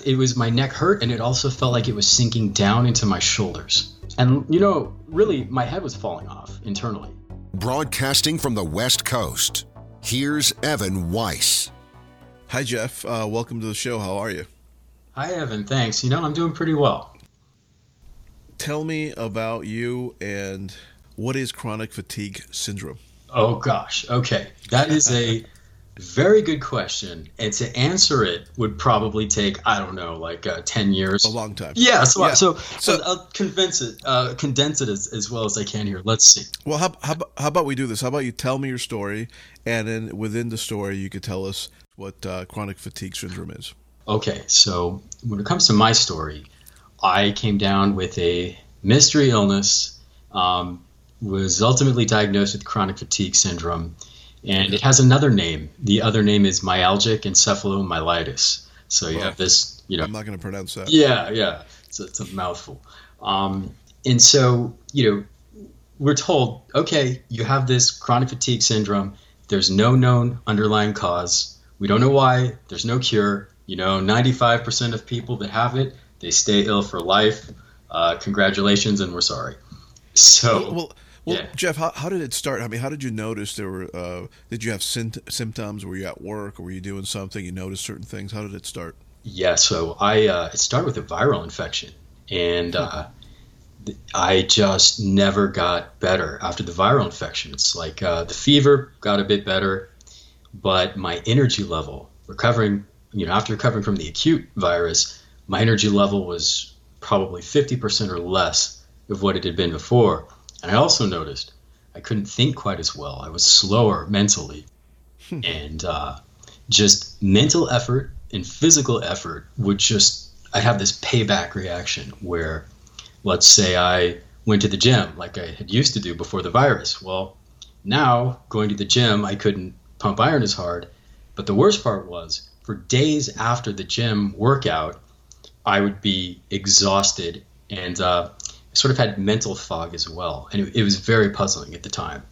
correct. It was my neck hurt, and it also felt like it was sinking down into my shoulders. And, you know, really, my head was falling off internally. Broadcasting from the West Coast, here's Evan Weiss. Hi, Jeff. Uh, welcome to the show. How are you? Hi, Evan. Thanks. You know, I'm doing pretty well. Tell me about you and what is chronic fatigue syndrome? Oh, gosh. Okay. That is a very good question. And to answer it would probably take, I don't know, like uh, 10 years. A long time. Yeah. So, yeah. so, so I'll, I'll convince it, uh, condense it as, as well as I can here. Let's see. Well, how, how, how about we do this? How about you tell me your story, and then within the story, you could tell us what uh, chronic fatigue syndrome is. Okay. So, when it comes to my story, I came down with a mystery illness, um, was ultimately diagnosed with chronic fatigue syndrome and it has another name. The other name is myalgic encephalomyelitis. So you well, have this, you know. I'm not going to pronounce that. Yeah, yeah. So it's a mouthful. Um, and so, you know, we're told, okay, you have this chronic fatigue syndrome. There's no known underlying cause. We don't know why. There's no cure. You know, 95% of people that have it, they stay ill for life. Uh, congratulations, and we're sorry. So. Well, well yeah. Jeff, how, how did it start? I mean, how did you notice there were? Uh, did you have symptoms? Were you at work? Or were you doing something? You noticed certain things. How did it start? Yeah, so I uh, it started with a viral infection, and uh, I just never got better after the viral infection. It's like uh, the fever got a bit better, but my energy level recovering, you know, after recovering from the acute virus, my energy level was probably 50% or less of what it had been before. And I also noticed I couldn't think quite as well. I was slower mentally. Hmm. and uh, just mental effort and physical effort would just, I'd have this payback reaction where, let's say I went to the gym like I had used to do before the virus. Well, now going to the gym, I couldn't pump iron as hard. But the worst part was for days after the gym workout, I would be exhausted and uh, sort of had mental fog as well, and it, it was very puzzling at the time.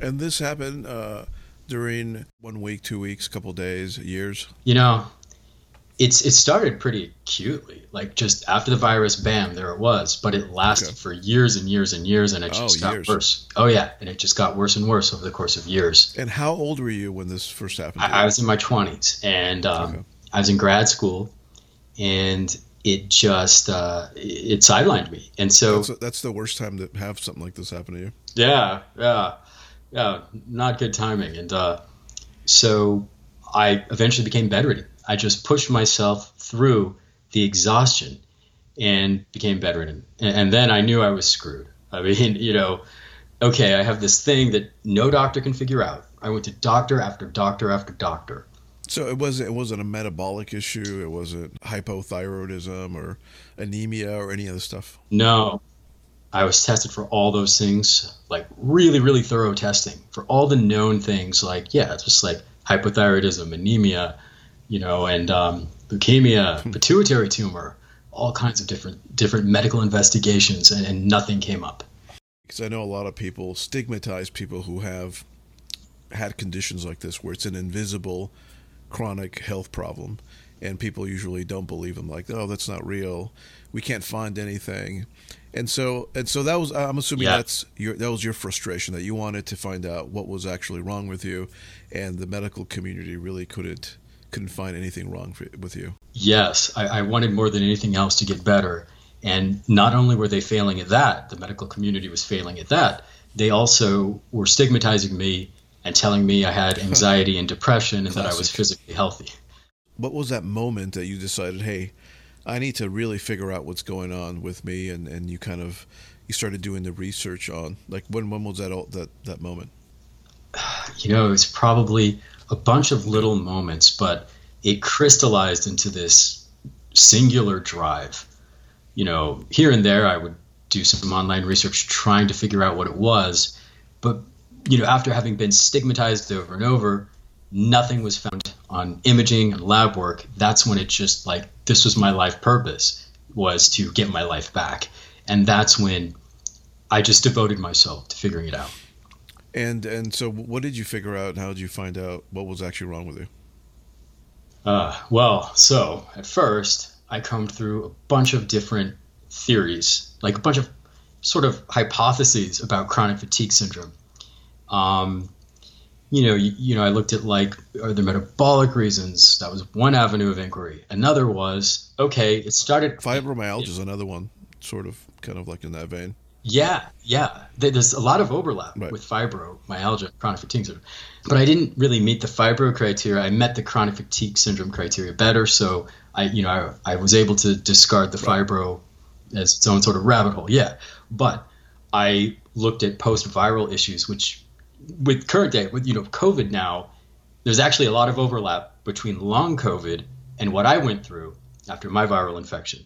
And this happened uh, during one week, two weeks, couple days, years. You know, it's it started pretty acutely, like just after the virus, bam, there it was. But it lasted okay. for years and years and years, and it just oh, got years. worse. Oh yeah, and it just got worse and worse over the course of years. And how old were you when this first happened? I, I, was in my twenties, and um, okay. I was in grad school, and it just uh, it sidelined me, and so that's, that's, the worst time to have something like this happen to you. Yeah, yeah, yeah, not good timing, and uh, so I eventually became bedridden. I just pushed myself through the exhaustion and became bedridden, and, and then I knew I was screwed. I mean, you know, okay, I have this thing that no doctor can figure out. I went to doctor after doctor after doctor so it wasn't it wasn't a metabolic issue. It wasn't hypothyroidism or anemia or any of other stuff. No, I was tested for all those things, like really really thorough testing for all the known things. Like yeah, just like hypothyroidism, anemia, you know, and um, leukemia, hmm. pituitary tumor, all kinds of different different medical investigations, and, and nothing came up. Because I know a lot of people stigmatize people who have had conditions like this, where it's an invisible chronic health problem, and people usually don't believe them. Like, oh, that's not real. We can't find anything, and so and so that was. I'm assuming yeah. that's your that was your frustration that you wanted to find out what was actually wrong with you, and the medical community really couldn't couldn't find anything wrong for, with you. Yes, I, I wanted more than anything else to get better. And not only were they failing at that, the medical community was failing at that, they also were stigmatizing me and telling me I had anxiety and depression and Classic. that I was physically healthy. What was that moment that you decided, hey, I need to really figure out what's going on with me, and, and you kind of you started doing the research on like when when was that all, that that moment? You know, it's probably a bunch of little moments, but it crystallized into this singular drive. You know, here and there I would do some online research trying to figure out what it was, but you know, after having been stigmatized over and over, nothing was found on imaging and lab work. That's when it just like this was my life purpose was to get my life back, and that's when I just devoted myself to figuring it out. And and so, what did you figure out? How did you find out what was actually wrong with you? Uh, well, so at first, I combed through a bunch of different theories, like a bunch of sort of hypotheses about chronic fatigue syndrome. Um, you know, you, you, know, I looked at like are there metabolic reasons? That was one avenue of inquiry. Another was okay, it started fibromyalgia is another one, sort of, kind of like in that vein. Yeah, yeah. There's a lot of overlap right. with fibromyalgia, chronic fatigue syndrome, but I didn't really meet the fibro criteria. I met the chronic fatigue syndrome criteria better, so I, you know, I, I was able to discard the right. fibro as its own sort of rabbit hole. Yeah, but I looked at post-viral issues, which with current day, with you know COVID now, there's actually a lot of overlap between long COVID and what I went through after my viral infection.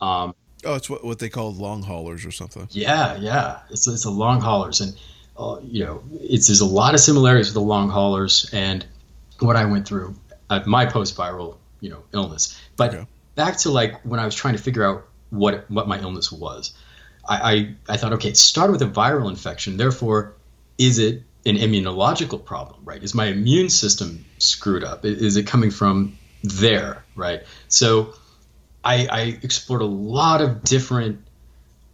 Um, oh, it's what, what they call long haulers or something. Yeah, yeah, it's it's a long haulers, and uh, you know, it's there's a lot of similarities with the long haulers and what I went through at my post-viral, you know, illness. But okay. back to like when I was trying to figure out what what my illness was. I, I, I thought, okay, it started with a viral infection. Therefore, is it an immunological problem, right? Is my immune system screwed up? Is it coming from there, right? So I, I explored a lot of different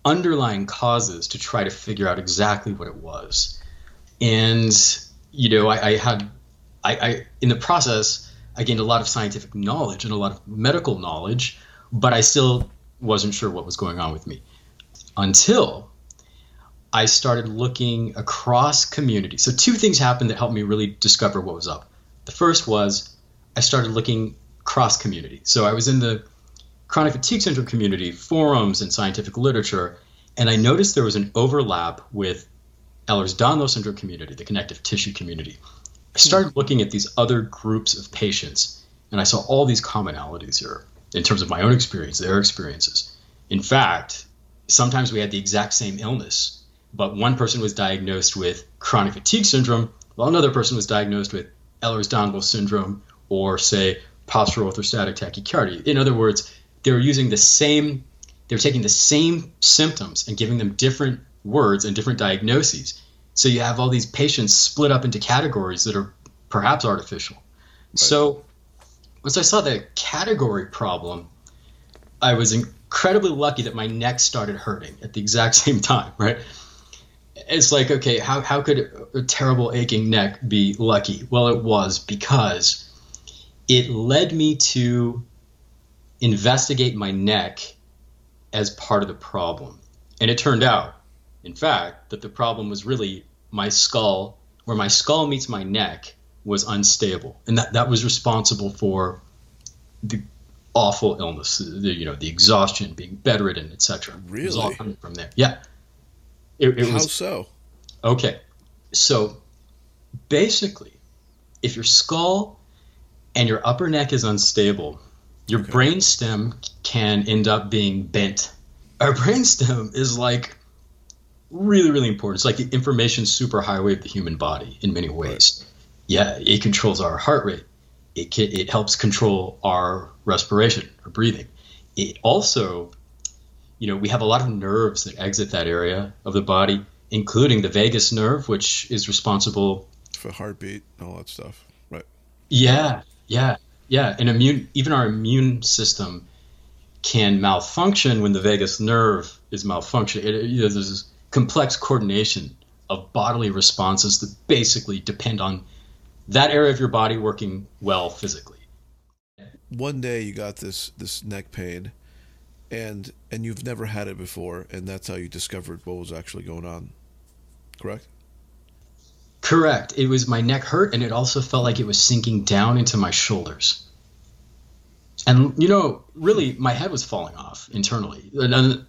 underlying causes to try to figure out exactly what it was. And, you know, I, I had, I, I, in the process, I gained a lot of scientific knowledge and a lot of medical knowledge, but I still wasn't sure what was going on with me until I started looking across communities. So, two things happened that helped me really discover what was up. The first was I started looking cross community. So, I was in the chronic fatigue syndrome community, forums, and scientific literature, and I noticed there was an overlap with Ehlers-Danlos syndrome community, the connective tissue community. I started hmm. looking at these other groups of patients, and I saw all these commonalities here in terms of my own experience, their experiences. In fact, sometimes we had the exact same illness, but one person was diagnosed with chronic fatigue syndrome, while another person was diagnosed with Ehlers-Danlos syndrome or, say, postural orthostatic tachycardia. In other words, they were using the same, they were taking the same symptoms and giving them different words and different diagnoses. So you have all these patients split up into categories that are perhaps artificial. Right. So once I saw the category problem, I was incredibly lucky that my neck started hurting at the exact same time, right? It's like, okay, how, how could a terrible aching neck be lucky? Well, it was because it led me to investigate my neck as part of the problem. And it turned out, in fact, that the problem was really my skull, where my skull meets my neck was unstable, and that that was responsible for the awful illness, the, you know, the exhaustion, being bedridden, etc. Really, it was all coming from there. Yeah. It, it How was, so? Okay, so basically, if your skull and your upper neck is unstable, your okay. brainstem can end up being bent. Our brainstem is like really, really important. It's like the information superhighway of the human body in many ways. Right yeah, it controls our heart rate. It can, it helps control our respiration, our breathing. It also, you know, we have a lot of nerves that exit that area of the body, including the vagus nerve, which is responsible for heartbeat and all that stuff. Right. Yeah, yeah, yeah. And immune, even our immune system can malfunction when the vagus nerve is malfunctioning. It, you know, there's this complex coordination of bodily responses that basically depend on that area of your body working well physically. One day you got this this neck pain and and you've never had it before and that's how you discovered what was actually going on. Correct? Correct. It was my neck hurt and it also felt like it was sinking down into my shoulders. And you know, really my head was falling off internally.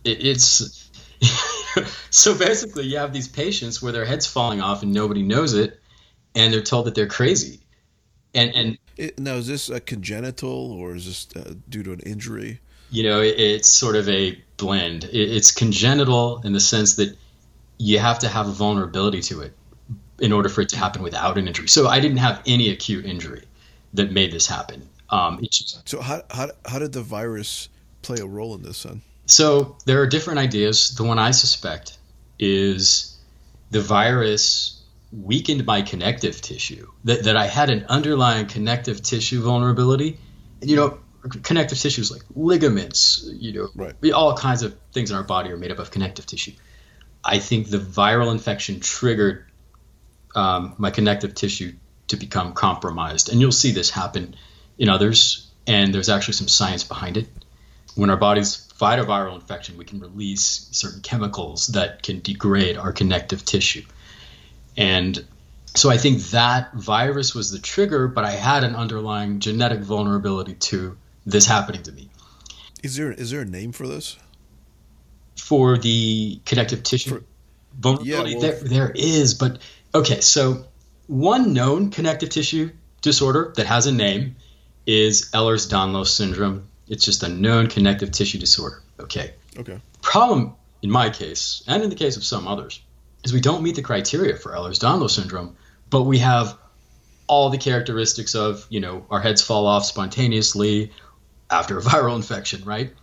It's so basically you have these patients where their head's falling off and nobody knows it and they're told that they're crazy. And and it, now is this a congenital or is this uh, due to an injury? You know, it, it's sort of a blend. It, it's congenital in the sense that you have to have a vulnerability to it in order for it to happen without an injury. So I didn't have any acute injury that made this happen. Um, just, so how, how how did the virus play a role in this then? So there are different ideas. The one I suspect is the virus weakened my connective tissue, that, that I had an underlying connective tissue vulnerability And, you know, connective tissues like ligaments, you know, right. all kinds of things in our body are made up of connective tissue. I think the viral infection triggered um, my connective tissue to become compromised. And you'll see this happen in others, and there's actually some science behind it. When our bodies fight a viral infection, we can release certain chemicals that can degrade our connective tissue. And so I think that virus was the trigger, but I had an underlying genetic vulnerability to this happening to me. Is there is there a name for this? For the connective tissue for, vulnerability, yeah, well, there, there is, but okay. So one known connective tissue disorder that has a name is Ehlers-Danlos syndrome. It's just a known connective tissue disorder. Okay. Okay. Problem in my case, and in the case of some others, is we don't meet the criteria for Ehlers-Danlos syndrome, but we have all the characteristics of, you know, our heads fall off spontaneously after a viral infection, right?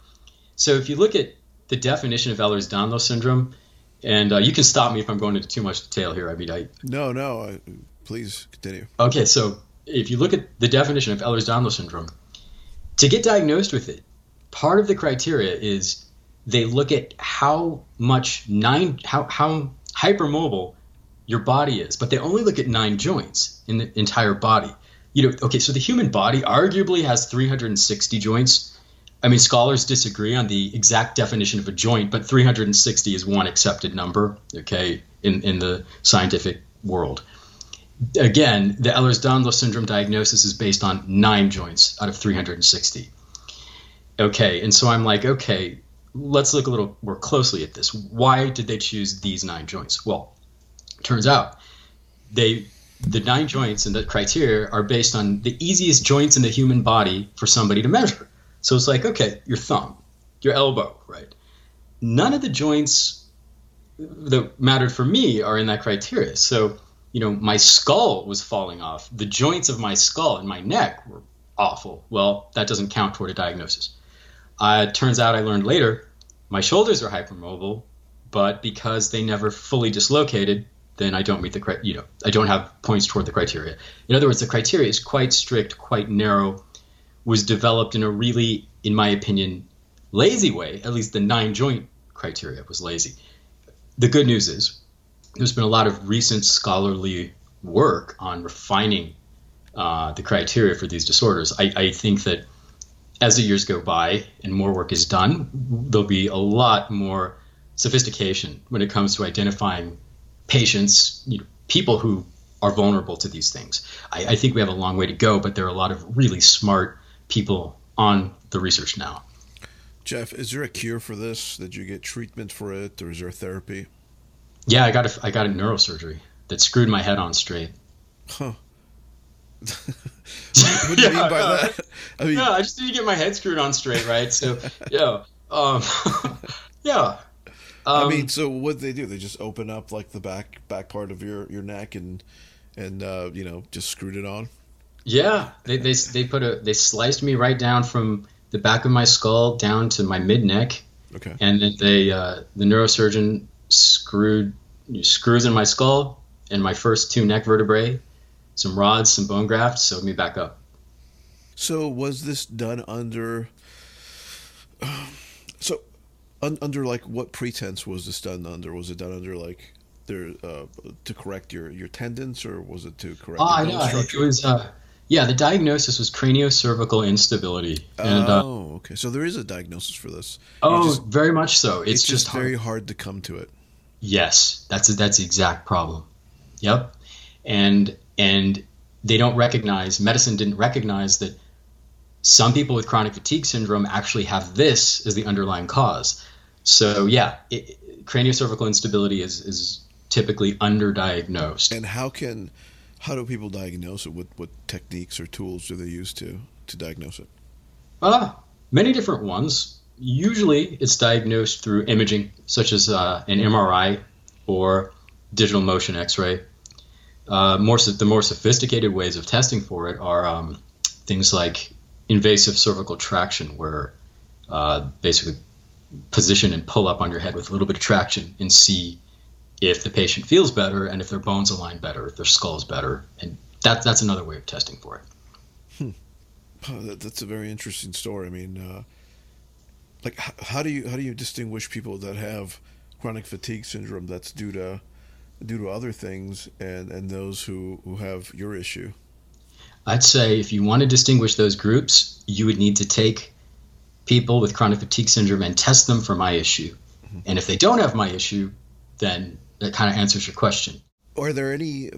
So if you look at the definition of Ehlers-Danlos syndrome, and uh, you can stop me if I'm going into too much detail here. I mean, I no, no, I, please continue. Okay, so if you look at the definition of Ehlers-Danlos syndrome, to get diagnosed with it, part of the criteria is they look at how much nine how how hypermobile your body is, but they only look at nine joints in the entire body. You know, okay, so the human body arguably has 360 joints. I mean, scholars disagree on the exact definition of a joint, but 360 is one accepted number, okay, in, in the scientific world. Again, the Ehlers-Danlos syndrome diagnosis is based on nine joints out of 360. Okay, and so I'm like, okay, let's look a little more closely at this. Why did they choose these nine joints? Well, turns out they the nine joints and the criteria are based on the easiest joints in the human body for somebody to measure. So it's like, okay, your thumb, your elbow, right? None of the joints that mattered for me are in that criteria. So, you know, my skull was falling off. The joints of my skull and my neck were awful. Well, that doesn't count toward a diagnosis. Uh, it turns out I learned later my shoulders are hypermobile, but because they never fully dislocated, then I don't meet the you know I don't have points toward the criteria. In other words, the criteria is quite strict, quite narrow, was developed in a really, in my opinion, lazy way. At least the nine joint criteria was lazy. The good news is there's been a lot of recent scholarly work on refining uh, the criteria for these disorders. I, I think that as the years go by and more work is done, there'll be a lot more sophistication when it comes to identifying patients, you know, people who are vulnerable to these things. I, I, think we have a long way to go, but there are a lot of really smart people on the research now. Jeff, is there a cure for this? Did you get treatment for it, or is there a therapy? Yeah, I got a, I got a neurosurgery that screwed my head on straight. Huh. what do you yeah, mean by that? I mean, yeah, I just need to get my head screwed on straight, right? So, yeah, um, yeah. Um, I mean, so what they do? They just open up like the back back part of your your neck and and uh, you know just screwed it on. Yeah, they, they they put a they sliced me right down from the back of my skull down to my mid neck. Okay. And then they uh, the neurosurgeon screwed screws in my skull and my first two neck vertebrae some rods, some bone graft, sewed me back up. So was this done under? so, un, under like what pretense was this done under? Was it done under like there uh, to correct your your tendons, or was it to correct? Oh, I know. It was. Uh, yeah, the diagnosis was craniocervical instability. And, uh, oh, uh, okay. So there is a diagnosis for this. Oh, just, very much so. It's, it's just, just very hard to come to it. Yes, that's a, that's the exact problem. Yep. And and they don't recognize medicine didn't recognize that some people with chronic fatigue syndrome actually have this as the underlying cause. So yeah, it, craniocervical instability is is typically underdiagnosed. And how can how do people diagnose it? What what techniques or tools do they use to to diagnose it? Ah, many different ones. Usually, it's diagnosed through imaging, such as uh, an MRI or digital motion X-ray uh, more the more sophisticated ways of testing for it are um, things like invasive cervical traction, where uh, basically position and pull up on your head with a little bit of traction and see if the patient feels better and if their bones align better, if their skull's better, and that that's another way of testing for it. Hmm. that's a very interesting story. I mean, uh, like how do you how do you distinguish people that have chronic fatigue syndrome that's due to due to other things and and those who who have your issue? I'd say if you want to distinguish those groups, you would need to take people with chronic fatigue syndrome and test them for my issue. Mm-hmm. And if they don't have my issue, then that kind of answers your question. Are there any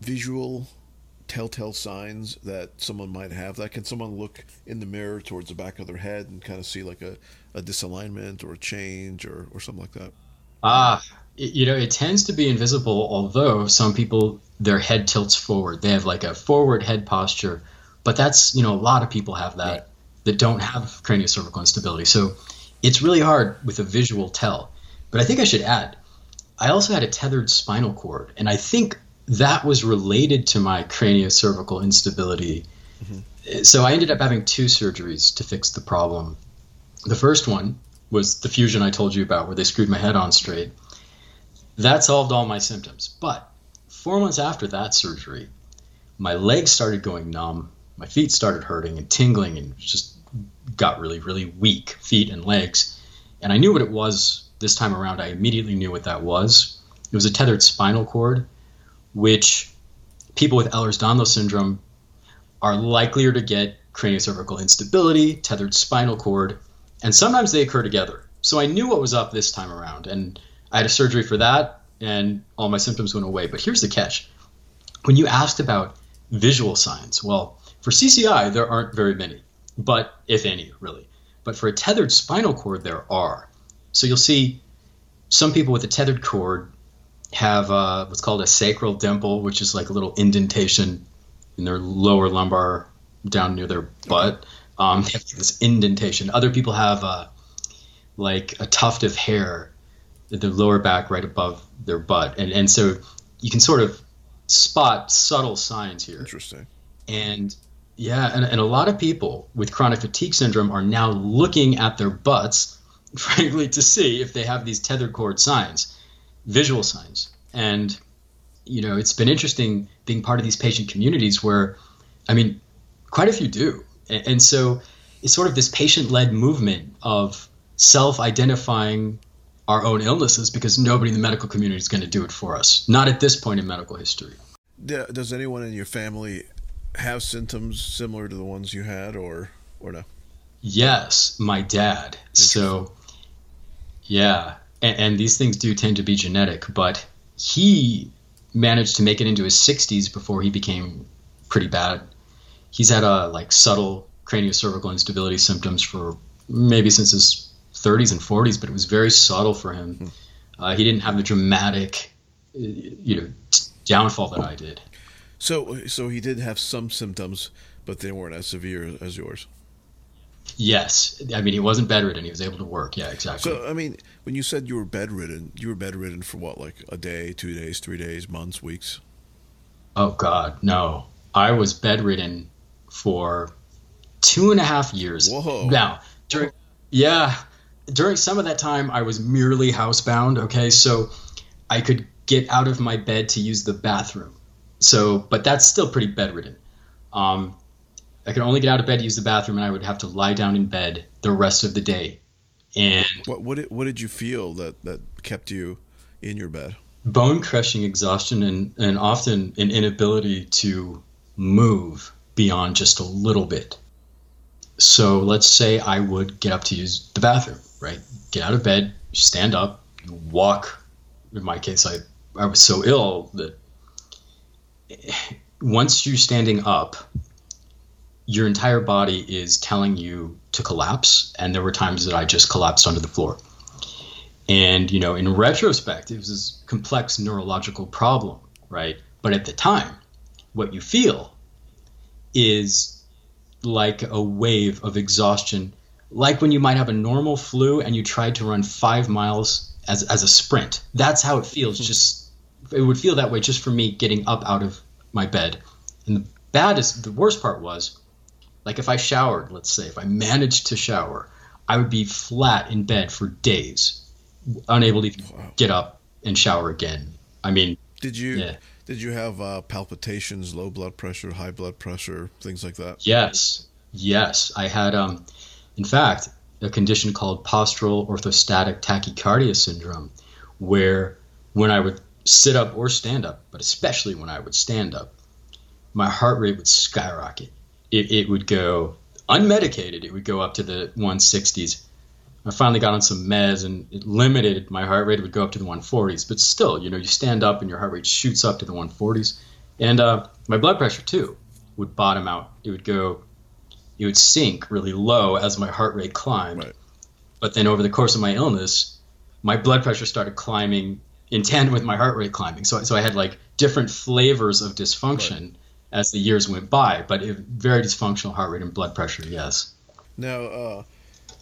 visual telltale signs that someone might have that? Can someone look in the mirror towards the back of their head and kind of see like a, a disalignment or a change or, or something like that? Ah, you know, it tends to be invisible, although some people, their head tilts forward. They have like a forward head posture, but that's, you know, a lot of people have that. That don't have craniocervical instability. So it's really hard with a visual tell. But I think I should add, I also had a tethered spinal cord, and I think that was related to my craniocervical instability. Mm-hmm. So I ended up having two surgeries to fix the problem. The first one was the fusion I told you about, where they screwed my head on straight. That solved all my symptoms. But four months after that surgery, my legs started going numb, my feet started hurting and tingling, and just got really, really weak feet and legs. And I knew what it was this time around. I immediately knew what that was. It was a tethered spinal cord which people with Ehlers-Danlos syndrome are likelier to get craniocervical instability, tethered spinal cord, and sometimes they occur together. So I knew what was up this time around, and I had a surgery for that, and all my symptoms went away. But here's the catch: when you asked about visual signs, well, for CCI there aren't very many, but if any, really. But for a tethered spinal cord, there are. So you'll see some people with a tethered cord have uh, what's called a sacral dimple, which is like a little indentation in their lower lumbar down near their butt. Um, they have this indentation. Other people have uh, like a tuft of hair at their lower back right above their butt. And, and so you can sort of spot subtle signs here. Interesting. And yeah, and, and a lot of people with chronic fatigue syndrome are now looking at their butts, frankly, to see if they have these tethered cord signs visual signs. And, you know, it's been interesting being part of these patient communities where, I mean, quite a few do. And, and so it's sort of this patient led movement of self identifying our own illnesses because nobody in the medical community is going to do it for us. Not at this point in medical history. Does anyone in your family have symptoms similar to the ones you had, or or no? Yes, my dad. So, yeah, and, and these things do tend to be genetic, but he managed to make it into his 60s before he became pretty bad. He's had a like subtle craniocervical instability symptoms for maybe since his 30s and 40s, but it was very subtle for him. Hmm. Uh, he didn't have the dramatic, uh, you know, downfall that I did. So, so he did have some symptoms, but they weren't as severe as yours. Yes, I mean he wasn't bedridden; he was able to work. Yeah, exactly. So I mean, when you said you were bedridden, you were bedridden for what, like a day, two days, three days, months, weeks? Oh God, no! I was bedridden for two and a half years. Whoa! Now, during yeah, during some of that time, I was merely housebound. Okay, so I could get out of my bed to use the bathroom. So, but that's still pretty bedridden. Um, I could only get out of bed, to use the bathroom, and I would have to lie down in bed the rest of the day. And what what did, what did you feel that that kept you in your bed? Bone crushing exhaustion and and often an inability to move beyond just a little bit. So let's say I would get up to use the bathroom, right? Get out of bed, stand up, walk. In my case, I I was so ill that once you're standing up, your entire body is telling you to collapse. And there were times that I just collapsed onto the floor. And, you know, in retrospect, it was this complex neurological problem, right? But at the time, what you feel is like a wave of exhaustion, like when you might have a normal flu and you try to run five miles as, as a sprint. That's how it feels. Hmm. Just it would feel that way just for me getting up out of my bed. And the baddest, the worst part was like if I showered, let's say, if I managed to shower, I would be flat in bed for days, unable to wow. get up and shower again. I mean, did you yeah. did you have uh, palpitations, low blood pressure, high blood pressure, things like that? Yes, Yes, I had, um, in fact, a condition called postural orthostatic tachycardia syndrome, where when I would sit up or stand up, but especially when I would stand up, my heart rate would skyrocket. It, it would go unmedicated, it would go up to the 160s. I finally got on some meds and it limited my heart rate. It would go up to the 140s, but still, you know, you stand up and your heart rate shoots up to the 140s. And uh, my blood pressure too would bottom out. It would go, it would sink really low as my heart rate climbed. Right. But then over the course of my illness, my blood pressure started climbing in tandem with my heart rate climbing. So, so I had like different flavors of dysfunction right. as the years went by, but it, very dysfunctional heart rate and blood pressure. Yes. Now, uh,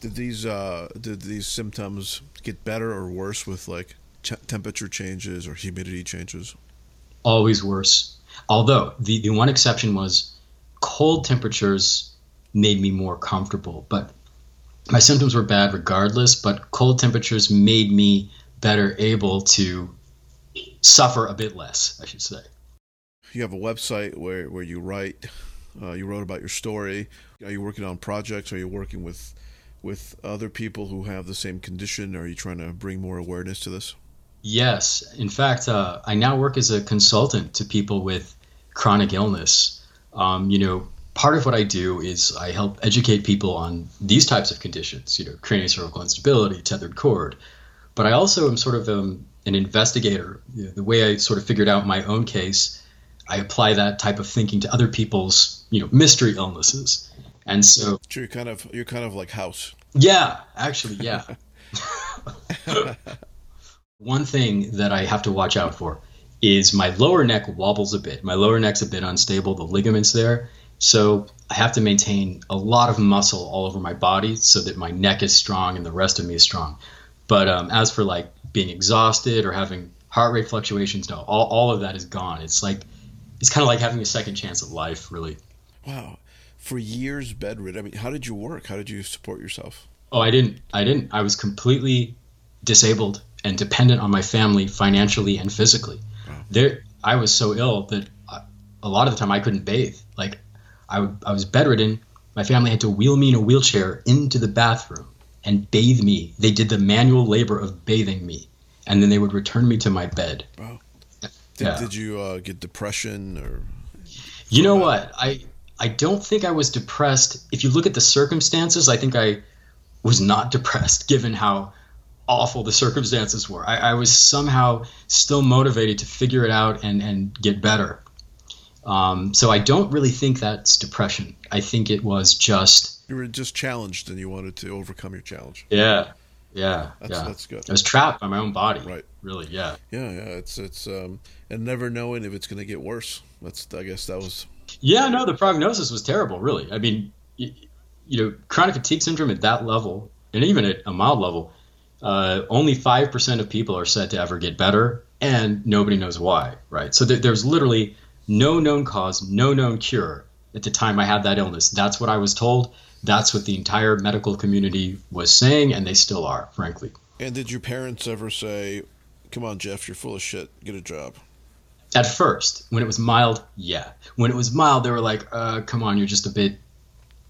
did these uh, did these symptoms get better or worse with like temperature changes or humidity changes? Always worse. Although the, the one exception was cold temperatures made me more comfortable, but my symptoms were bad regardless. But cold temperatures made me better able to suffer a bit less, I should say. You have a website where, where you write. Uh, you wrote about your story. Are you working on projects? Are you working with with other people who have the same condition? Are you trying to bring more awareness to this? Yes. In fact, uh, I now work as a consultant to people with chronic illness. Um, you know, part of what I do is I help educate people on these types of conditions, you know, craniocervical instability, tethered cord, but I also am sort of um, an investigator. You know, the way I sort of figured out my own case, I apply that type of thinking to other people's, you know, mystery illnesses. And so, so you're kind of you're kind of like House. Yeah, actually, yeah. One thing that I have to watch out for is my lower neck wobbles a bit. My lower neck's a bit unstable, the ligaments there. So I have to maintain a lot of muscle all over my body so that my neck is strong and the rest of me is strong. But um, as for like being exhausted or having heart rate fluctuations, no, all, all of that is gone. It's like it's kind of like having a second chance at life, really. Wow, for years bedridden. I mean, how did you work? How did you support yourself? Oh, I didn't. I didn't. I was completely disabled and dependent on my family financially and physically. Wow. There, I was so ill that a lot of the time I couldn't bathe. Like, I, I was bedridden. My family had to wheel me in a wheelchair into the bathroom and bathe me. They did the manual labor of bathing me, and then they would return me to my bed. Wow. Did, yeah. did you uh, get depression or? You know what? I I don't think I was depressed. If you look at the circumstances, I think I was not depressed, given how awful the circumstances were. I, I was somehow still motivated to figure it out and and get better. Um, so I don't really think that's depression. I think it was just you were just challenged and you wanted to overcome your challenge. Yeah, yeah, that's, yeah. That's good. I was trapped by my own body. Right. Really. Yeah. Yeah, yeah. It's it's um and never knowing if it's going to get worse. That's I guess that was. Yeah. No, the prognosis was terrible. Really. I mean, you, you know, chronic fatigue syndrome at that level, and even at a mild level, uh, only five percent of people are said to ever get better, and nobody knows why. Right. So there, there's literally no known cause, no known cure at the time I had that illness. That's what I was told that's what the entire medical community was saying, and they still are, frankly. And did your parents ever say, "Come on, Jeff, you're full of shit. Get a job"? At first, when it was mild, yeah. When it was mild, they were like, uh, "Come on, you're just a bit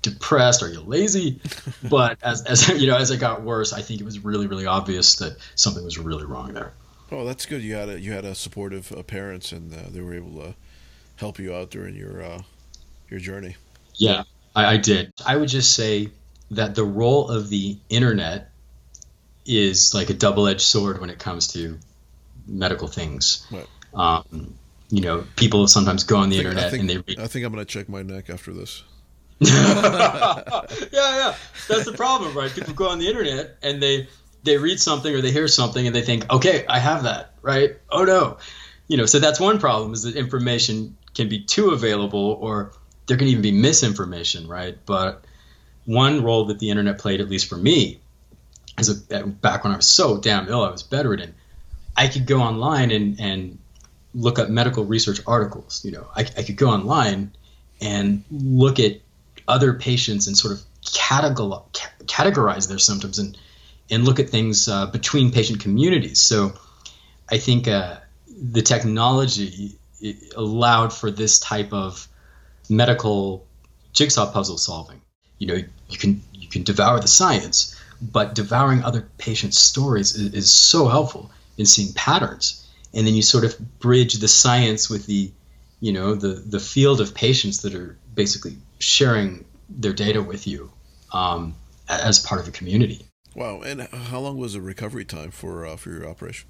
depressed. Are you lazy?" but as, as you know, as it got worse, I think it was really, really obvious that something was really wrong there. Oh, that's good. You had a you had a supportive uh, parents, and uh, they were able to help you out during your uh, your journey. Yeah, I, I did. I would just say that the role of the internet is like a double-edged sword when it comes to medical things. Right. Um, you know, people sometimes go on the think, internet think, and they read. I think I'm going to check my neck after this. yeah, yeah, that's the problem, right? People go on the internet and they they read something or they hear something and they think, okay, I have that, right? Oh no, you know. So that's one problem is that information can be too available or there can even be misinformation, right? But one role that the internet played, at least for me, is a, back when I was so damn ill, I was bedridden. I could go online and, and look up medical research articles. You know, I, I could go online and look at other patients and sort of categorize, categorize their symptoms and and look at things uh, between patient communities. So I think uh, the technology allowed for this type of medical jigsaw puzzle solving. you know you can you can devour the science, but devouring other patients' stories is, is so helpful in seeing patterns, and then you sort of bridge the science with the you know the the field of patients that are basically sharing their data with you um, as part of a community. Wow! And how long was the recovery time for uh, for your operation?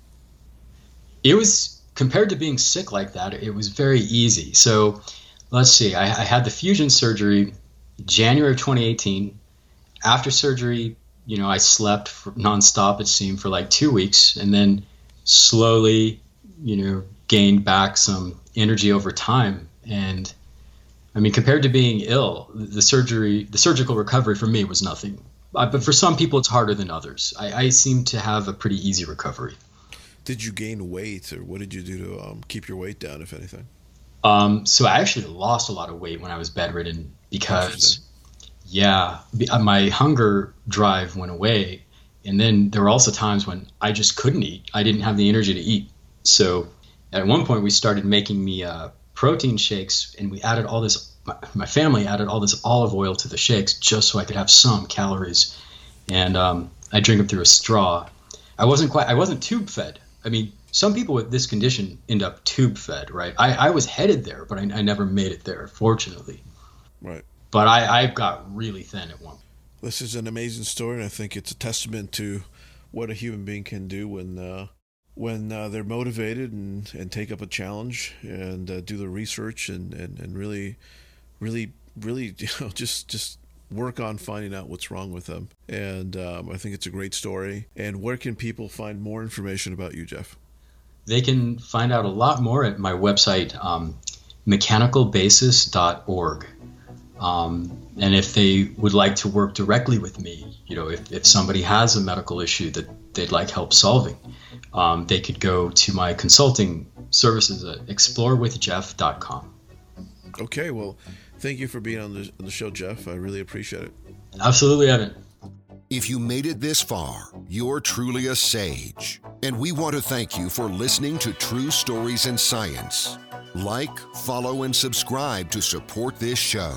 It was compared to being sick like that. It was very easy. So let's see. I, I had the fusion surgery January of 2018. After surgery, you know, I slept nonstop. It seemed for like two weeks, and then slowly, you know, gained back some energy over time. And I mean, compared to being ill, the surgery, the surgical recovery for me was nothing. Uh, but for some people, it's harder than others. I, I, seem to have a pretty easy recovery. Did you gain weight, or what did you do to um, keep your weight down, if anything? Um, so I actually lost a lot of weight when I was bedridden because, yeah, uh, my hunger drive went away, and then there were also times when I just couldn't eat. I didn't have the energy to eat. So at one point, we started making me uh, protein shakes, and we added all this. My, my, family added all this olive oil to the shakes just so I could have some calories, and um, I drink them through a straw. I wasn't quite. I wasn't tube fed. I mean, some people with this condition end up tube fed, right? I, I was headed there, but I, I never made it there, fortunately. Right. But I, I got really thin at one. This is an amazing story, and I think it's a testament to what a human being can do when uh, when uh, they're motivated and, and take up a challenge and uh, do the research and, and, and really, really, really, you know, just just work on finding out what's wrong with them. And um, I think it's a great story. And where can people find more information about you, Jeff? They can find out a lot more at my website, um, mechanicalbasis.org. Um, and if they would like to work directly with me, you know, if, if somebody has a medical issue that they'd like help solving, um, they could go to my consulting services at explorewithjeff.com. Okay, well, thank you for being on the, on the show, Jeff. I really appreciate it. Absolutely, Evan. If you made it this far, you're truly a sage. And we want to thank you for listening to True Stories in Science. Like, follow, and subscribe to support this show.